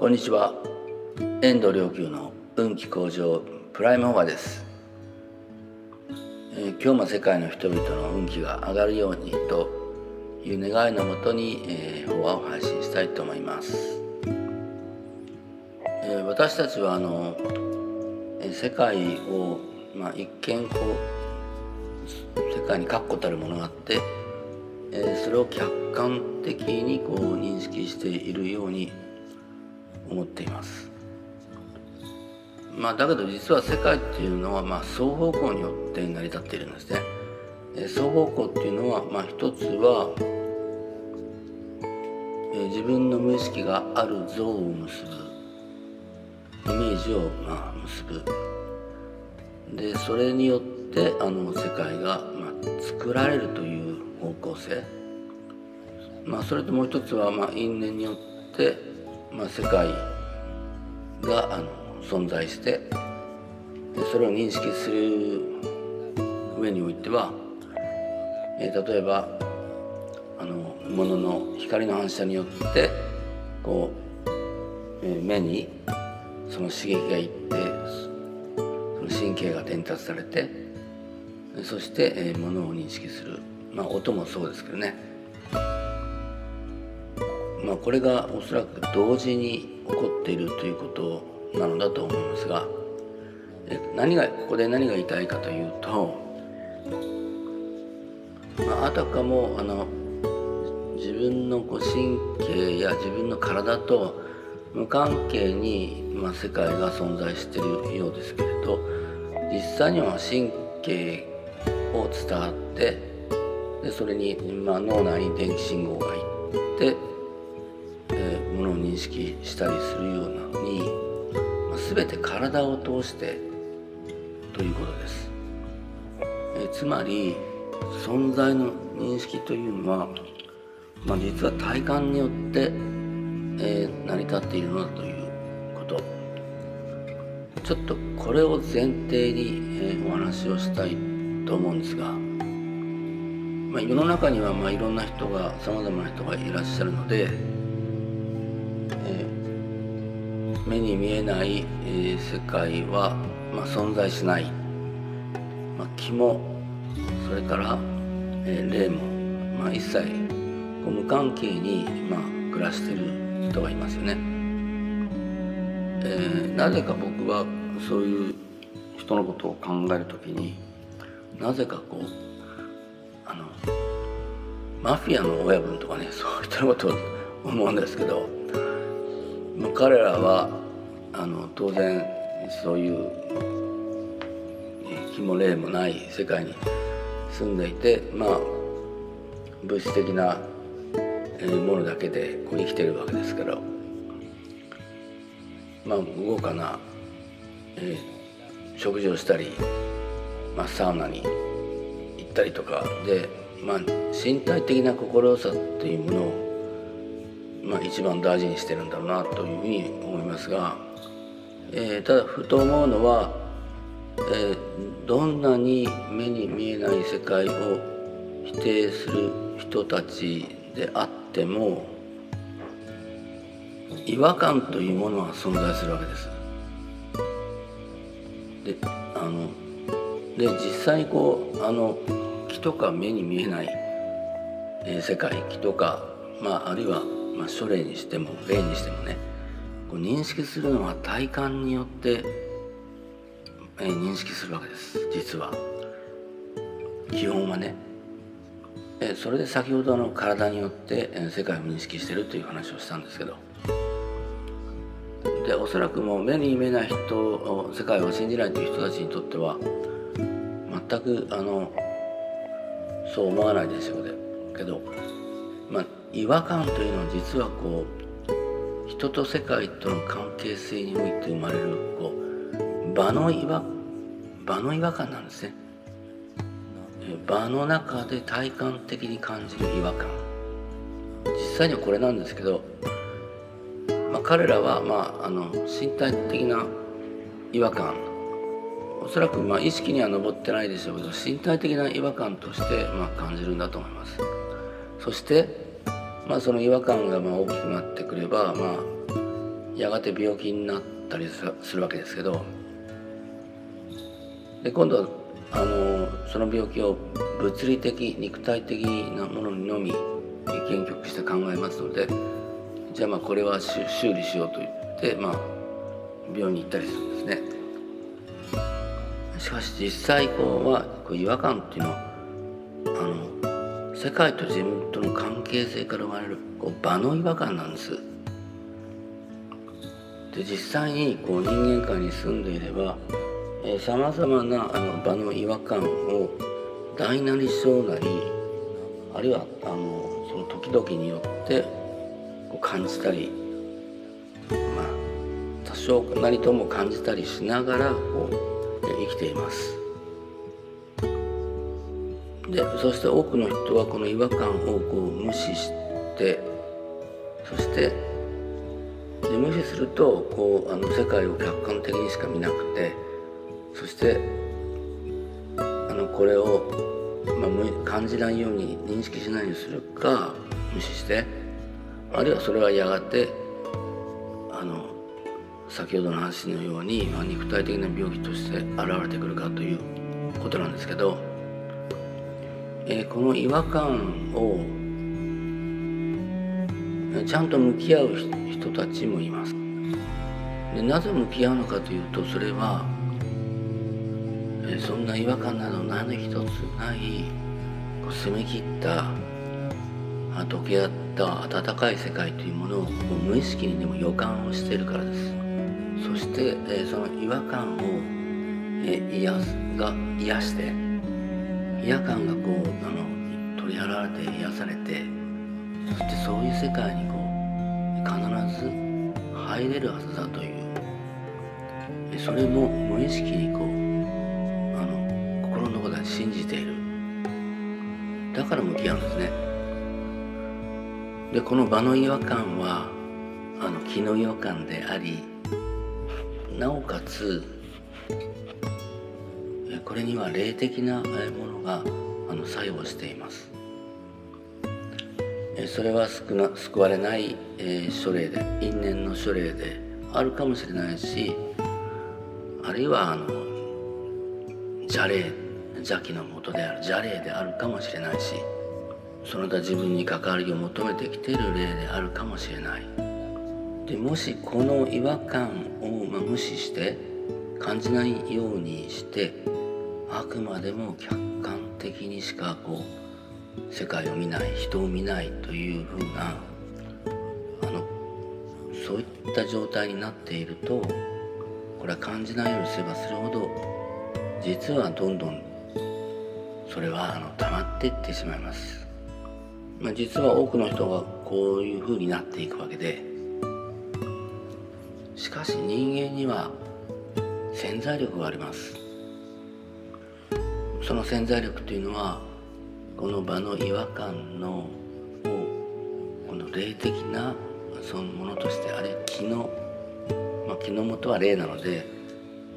こんにちは。遠藤良久の運気向上プライムオーバーです、えー、今日も世界の人々の運気が上がるようにという願いのもとに、えー、法話を配信したいと思います、えー、私たちはあの、えー、世界を、まあ、一見こう世界に確固たるものがあって、えー、それを客観的にこう認識しているように思っています。まあだけど実は世界っていうのはまあ双方向によって成り立っているんですね。双方向っていうのはまあ一つは自分の無意識がある像を結ぶイメージをまあ結ぶ。でそれによってあの世界がまあ作られるという方向性。まあそれともう一つはまあ因縁によってまあ、世界があの存在してでそれを認識する上においては、えー、例えばあのもの光の反射によってこう、えー、目にその刺激がいってその神経が伝達されてそして、えー、ものを認識する、まあ、音もそうですけどね。まあ、これがおそらく同時に起こっているということなのだと思いますが何がここで何が言いたいかというと、まあ、あたかもあの自分のこう神経や自分の体と無関係に、まあ、世界が存在しているようですけれど実際には神経を伝わってでそれに、まあ、脳内に電気信号がいって識したりするようなのに、まあ、全て体を通してということです。えつまり存在の認識というのは、まあ、実は体感によって、えー、成り立っているのだということちょっとこれを前提に、えー、お話をしたいと思うんですが、まあ、世の中にはまあいろんな人がさまざまな人がいらっしゃるので目に見えない、えー、世界は、まあ、存在しない、まあ、気もそれから、えー、霊も、まあ、一切こう無関係に、まあ、暮らしてる人がいますよね、えー、なぜか僕はそういう人のことを考える時になぜかこうあのマフィアの親分とかねそういう人のことを思うんですけど彼らはあの当然そういう気も霊もない世界に住んでいてまあ物質的なものだけでこう生きてるわけですからまあ豪華な、えー、食事をしたり、まあ、サウナに行ったりとかで、まあ、身体的な心さっていうものを、まあ、一番大事にしてるんだろうなというふうに思いますが。えー、ただふと思うのは、えー、どんなに目に見えない世界を否定する人たちであっても違和感というものは存在するわけです。であので実際にこうあの木とか目に見えない、えー、世界木とか、まあ、あるいは、まあ、書霊にしても霊にしてもねこう認識するのは体感によって、え、認識するわけです実は。基本はね、え、それで先ほどの体によって、え、世界を認識してるという話をしたんですけど。でおそらくもう目に見えない人世界を信じないという人たちにとっては全くあのそう思わないでしょうけど、まあ、違和感というのは実はこう人と世界との関係性において生まれるこう場の違和場の違和感なんですね。場の中で体感的に感じる違和感。実際にはこれなんですけど、まあ、彼らは、まあ、あの身体的な違和感。おそらくまあ意識には上ってないでしょうけど身体的な違和感としてまあ感じるんだと思います。そしてまあ、その違和感がまあ大きくなってくれば、まあ、やがて病気になったりするわけですけど。で今度はあのその病気を物理的肉体的なものにのみ限局して考えますのでじゃあまあこれは修理しようと言って、まあ、病院に行ったりするんですね。しかし実際こうはこう違和感っていうのはあの世界と自分との関係性から生まれるこう場の違和感なんですで実際にこう人間界に住んでいればさまざまなあの場の違和感を大なり小なりあるいはあのその時々によってこう感じたりまあ多少なりとも感じたりしながらこう生きています。でそして多くの人はこの違和感をこう無視してそしてで無視するとこうあの世界を客観的にしか見なくてそしてあのこれを、まあ、感じないように認識しないようにするか無視してあるいはそれはやがてあの先ほどの話のように、まあ、肉体的な病気として現れてくるかということなんですけど、えー、この違和感をちゃんと向き合う人たちもいます。でなぜ向き合うのかというとそれはえそんな違和感など何一つないこう澄み切った溶け合った温かい世界というものを無意識にでも予感をしているからです。そして、えその違和感を、え癒すが癒して違和感がこうあの取り払われて癒されてそしてそういう世界にこう必ず入れるはずだという。それも無意識にこうあの心の中で信じている。だから向き合うんですね。でこの場の違和感はあの気の違和感でありなおかつこれには霊的なものがあの作用しています。それは救な救われない、えー、書類で因縁の書類であるかもしれないしあるいはあの邪霊邪気のもとである邪霊であるかもしれないしその他自分に関わりを求めてきている霊であるかもしれない。でもしこの違和感を、ま無視して感じないようにしてくまでも客観的にしかこう世界を見ない人を見ないというふうなあのそういった状態になっているとこれは感じないようにすればするほど実はどんどんそれはあの溜まっていってしまいます、まあ、実は多くの人がこういうふうになっていくわけでしかし人間には潜在力があります。その潜在力というのはこの場の違和感のをこの霊的なそのものとしてあれ気の、まあ、気のもとは霊なので、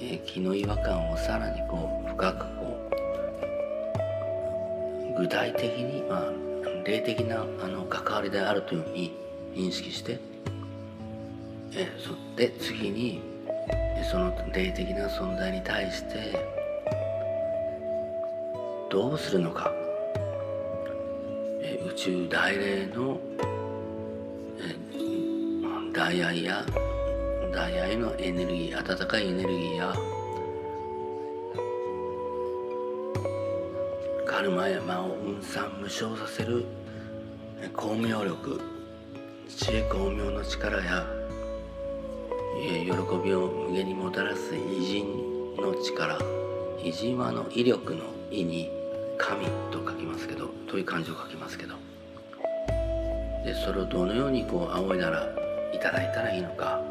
えー、気の違和感をさらにこう深くこう具体的に、まあ、霊的なあの関わりであるというふうに認識してえそで次にその霊的な存在に対してどうするのか？宇宙大霊のえ大愛や大愛のエネルギー温かいエネルギーやカルマや魔を運算無償させる巧妙力知恵巧妙の力や喜びを無限にもたらす偉人の力偉人はの威力の意に神と書きますけどという漢字を書きますけど。でそれをどのようにこう仰いだらいただいたらいいのか、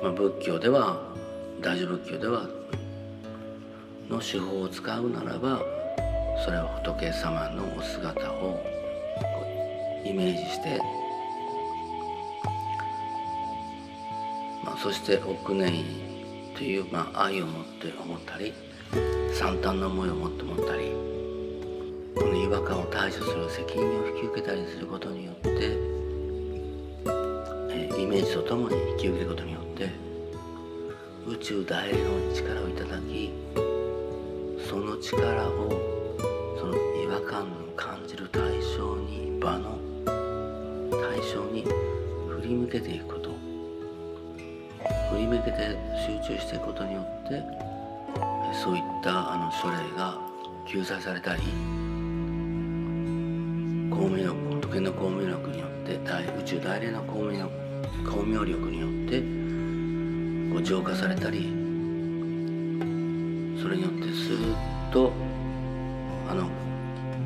まあ、仏教では大乗仏教ではの手法を使うならばそれは仏様のお姿をイメージして、まあ、そして億年という、まあ、愛を持って思ったり。惨憺な思いを持って思ったりこの違和感を対処する責任を引き受けたりすることによってイメージとともに引き受けることによって宇宙大の力をいただきその力をその違和感の感じる対象に場の対象に振り向けていくこと。振り向けて集中していくことによってそういったあの書類が救済されたり光明力時計の光明力によって大宇宙大霊の光明光明力によってこう浄化されたりそれによってスーッとあの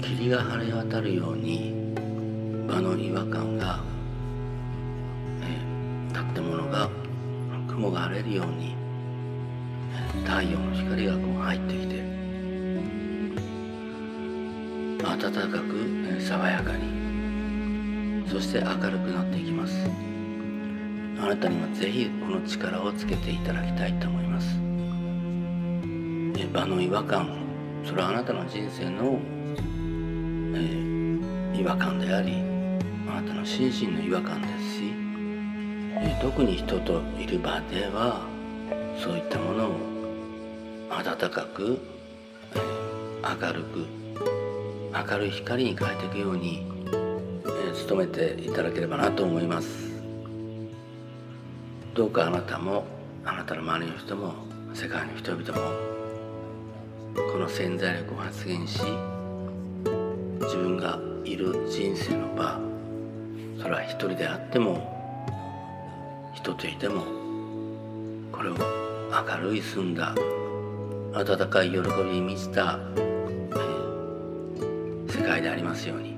霧が晴れ渡るように場の違和感が、えー、建物が雲が晴れるように太陽の光がこう入ってきて暖かく爽やかにそして明るくなっていきます。あなたにもぜひこの力をつけていただきたいと思います。場の違和感それはあなたの人生の、え、違和感でありあなたの心身の違和感ですし、え、特に人といる場ではそういったものを暖かく、えー、明るく明るい光に変えていくように、えー、努めていただければなと思います。どうかあなたもあなたの周りの人も世界の人々もこの潜在力を発現し自分がいる人生の場それは一人であっても人といてもこれを明るい澄んだ温かい喜びに満ちた、えー、世界でありますように。